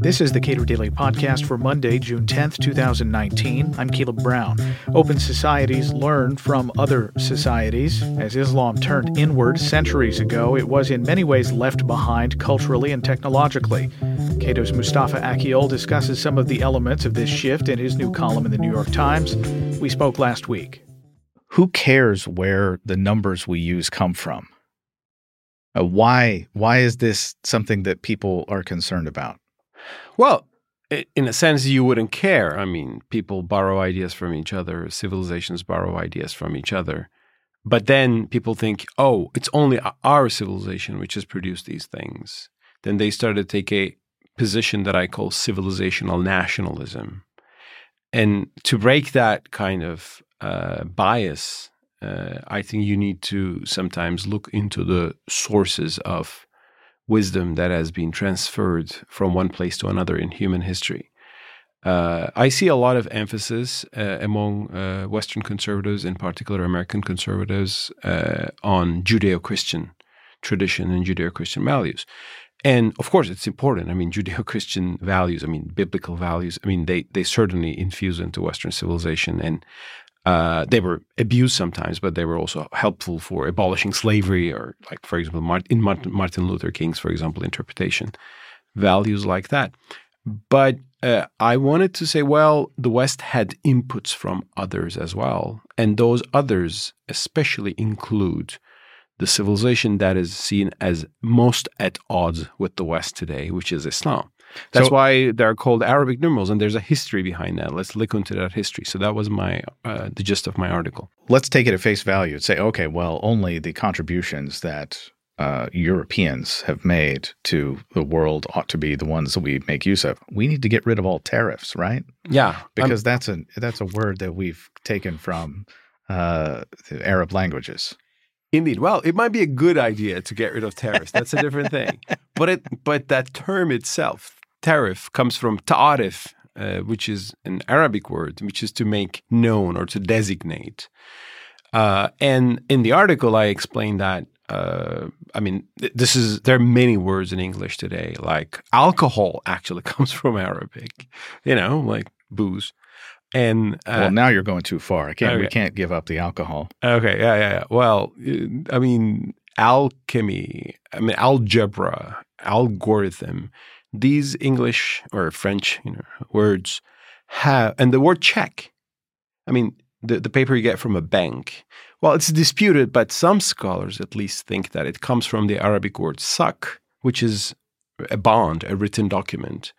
This is the Cato Daily Podcast for Monday, June 10th, 2019. I'm Caleb Brown. Open societies learn from other societies. As Islam turned inward centuries ago, it was in many ways left behind culturally and technologically. Cato's Mustafa Akyol discusses some of the elements of this shift in his new column in the New York Times. We spoke last week. Who cares where the numbers we use come from? Uh, why why is this something that people are concerned about? Well, in a sense, you wouldn't care. I mean, people borrow ideas from each other, civilizations borrow ideas from each other. But then people think, oh, it's only our civilization which has produced these things. Then they start to take a position that I call civilizational nationalism. And to break that kind of uh, bias, uh, I think you need to sometimes look into the sources of wisdom that has been transferred from one place to another in human history. Uh, I see a lot of emphasis uh, among uh, Western conservatives, in particular American conservatives, uh, on Judeo Christian tradition and Judeo Christian values. And of course, it's important. I mean, Judeo Christian values, I mean, biblical values, I mean, they, they certainly infuse into Western civilization. And uh, they were abused sometimes, but they were also helpful for abolishing slavery, or like, for example, in Martin Luther King's, for example, interpretation, values like that. But uh, I wanted to say, well, the West had inputs from others as well, and those others especially include the civilization that is seen as most at odds with the West today, which is Islam. That's so, why they're called Arabic numerals, and there's a history behind that. Let's look into that history. So that was my uh, the gist of my article. Let's take it at face value and say, okay, well, only the contributions that uh, Europeans have made to the world ought to be the ones that we make use of. We need to get rid of all tariffs, right? Yeah, because I'm, that's a that's a word that we've taken from uh, the Arab languages. Indeed. Well, it might be a good idea to get rid of tariffs. That's a different thing. But it but that term itself, tariff comes from ta'arif, uh, which is an Arabic word, which is to make known or to designate. Uh, and in the article, I explain that. Uh, I mean, this is there are many words in English today. Like alcohol actually comes from Arabic. You know, like booze. And uh, well, now you're going too far. I can't. Okay. We can't give up the alcohol. Okay. Yeah. Yeah. yeah. Well, I mean, alchemy. I mean, algebra, algorithm these English or French you know, words have, and the word check, I mean, the, the paper you get from a bank, well, it's disputed, but some scholars at least think that it comes from the Arabic word sak, which is a bond, a written document.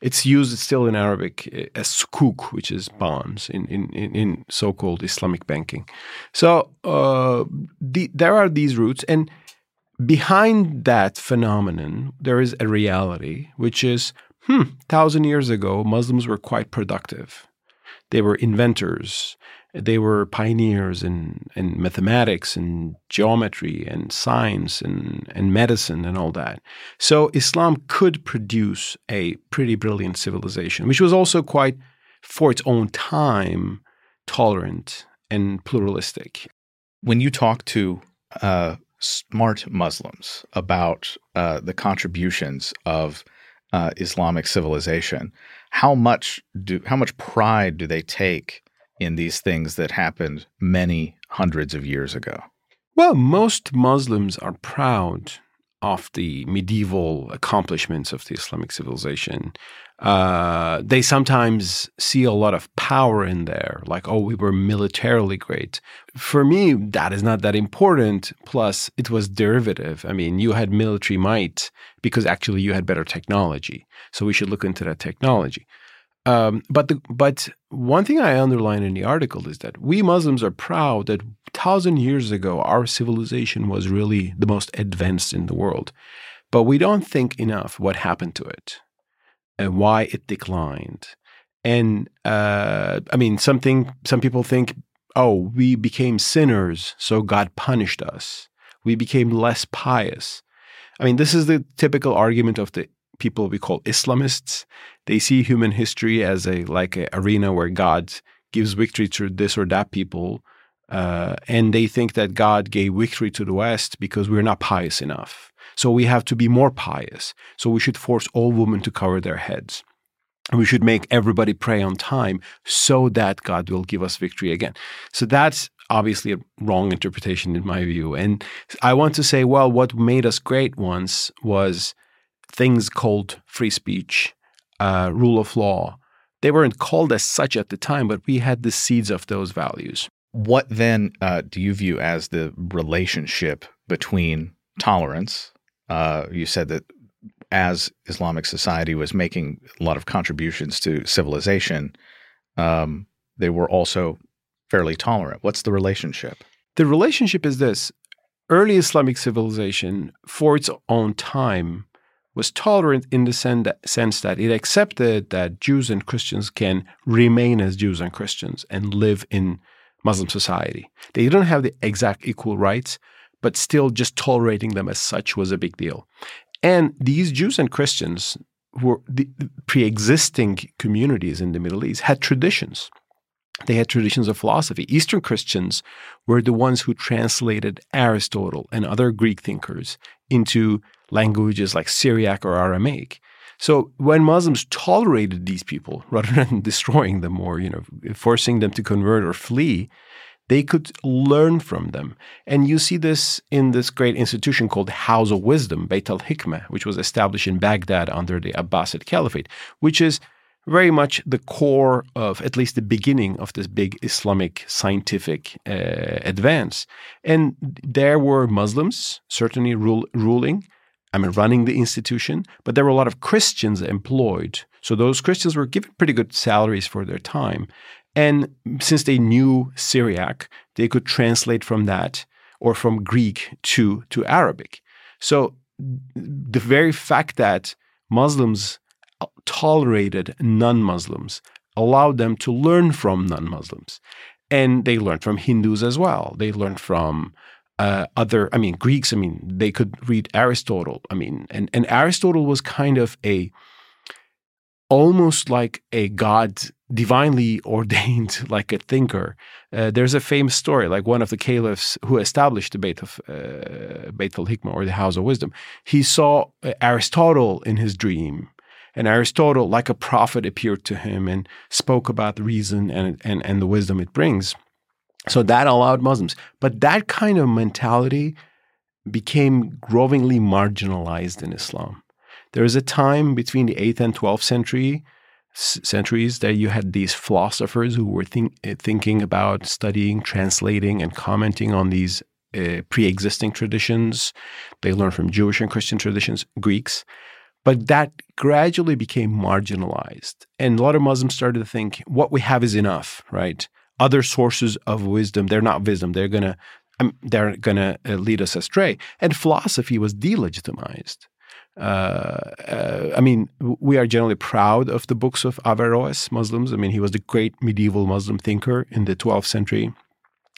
It's used still in Arabic eh, as sukuk, which is bonds in, in, in so called Islamic banking. So uh, the, there are these roots. And behind that phenomenon, there is a reality, which is, hmm, thousand years ago, Muslims were quite productive. They were inventors. They were pioneers in, in mathematics and geometry and science and, and medicine and all that. So Islam could produce a pretty brilliant civilization, which was also quite, for its own time, tolerant and pluralistic. When you talk to uh, smart Muslims about uh, the contributions of uh, Islamic civilization. How much do how much pride do they take in these things that happened many hundreds of years ago? Well, most Muslims are proud of the medieval accomplishments of the Islamic civilization. Uh, they sometimes see a lot of power in there, like, oh, we were militarily great. For me, that is not that important. Plus, it was derivative. I mean, you had military might because actually you had better technology. So we should look into that technology. Um, but the, but one thing I underline in the article is that we Muslims are proud that thousand years ago our civilization was really the most advanced in the world, but we don't think enough what happened to it and why it declined. And uh, I mean, something some people think, oh, we became sinners, so God punished us. We became less pious. I mean, this is the typical argument of the people we call Islamists. They see human history as a like an arena where God gives victory to this or that people, uh, and they think that God gave victory to the West because we're not pious enough. So we have to be more pious. So we should force all women to cover their heads. We should make everybody pray on time so that God will give us victory again. So that's obviously a wrong interpretation in my view. And I want to say, well, what made us great once was things called free speech, uh, rule of law. They weren't called as such at the time, but we had the seeds of those values. What then uh, do you view as the relationship between tolerance? Uh, you said that as Islamic society was making a lot of contributions to civilization, um, they were also fairly tolerant. What's the relationship? The relationship is this early Islamic civilization, for its own time, was tolerant in the sense that it accepted that Jews and Christians can remain as Jews and Christians and live in Muslim society. They didn't have the exact equal rights, but still just tolerating them as such was a big deal. And these Jews and Christians were the pre-existing communities in the Middle East had traditions. They had traditions of philosophy. Eastern Christians were the ones who translated Aristotle and other Greek thinkers into languages like Syriac or Aramaic. So when Muslims tolerated these people rather than destroying them or you know forcing them to convert or flee, they could learn from them. And you see this in this great institution called House of Wisdom, Beit al-Hikmah, which was established in Baghdad under the Abbasid Caliphate, which is very much the core of at least the beginning of this big Islamic scientific uh, advance. And there were Muslims certainly rule, ruling, I mean, running the institution, but there were a lot of Christians employed. So those Christians were given pretty good salaries for their time. And since they knew Syriac, they could translate from that or from Greek to, to Arabic. So the very fact that Muslims tolerated non Muslims allowed them to learn from non Muslims. And they learned from Hindus as well. They learned from uh, other, I mean, Greeks, I mean, they could read Aristotle. I mean, and, and Aristotle was kind of a, almost like a god divinely ordained like a thinker. Uh, there's a famous story like one of the caliphs who established the Beit of uh, Beit al-Hikmah or the House of Wisdom. He saw uh, Aristotle in his dream and Aristotle like a prophet appeared to him and spoke about the reason and and, and the wisdom it brings. So that allowed Muslims. But that kind of mentality became growingly marginalized in Islam. There is a time between the 8th and 12th century centuries that you had these philosophers who were think, uh, thinking about studying, translating, and commenting on these uh, pre-existing traditions. They learned from Jewish and Christian traditions, Greeks. But that gradually became marginalized. And a lot of Muslims started to think what we have is enough, right? Other sources of wisdom, they're not wisdom. They're going to um, they're to uh, lead us astray. And philosophy was delegitimized. Uh, uh, I mean, we are generally proud of the books of Averroes, Muslims. I mean, he was the great medieval Muslim thinker in the 12th century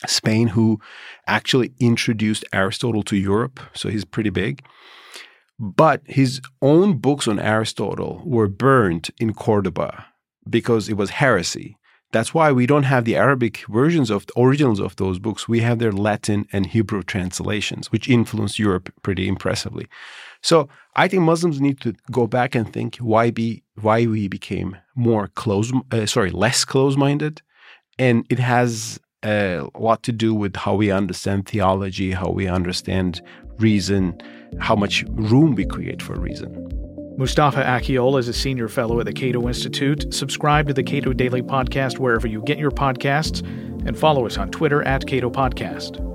Spain who actually introduced Aristotle to Europe. So he's pretty big. But his own books on Aristotle were burned in Cordoba because it was heresy. That's why we don't have the Arabic versions of the originals of those books. We have their Latin and Hebrew translations, which influenced Europe pretty impressively. So I think Muslims need to go back and think why be why we became more close, uh, sorry, less close-minded, and it has a lot to do with how we understand theology, how we understand reason, how much room we create for reason. Mustafa Akyol is a senior fellow at the Cato Institute. Subscribe to the Cato Daily Podcast wherever you get your podcasts and follow us on Twitter at Cato Podcast.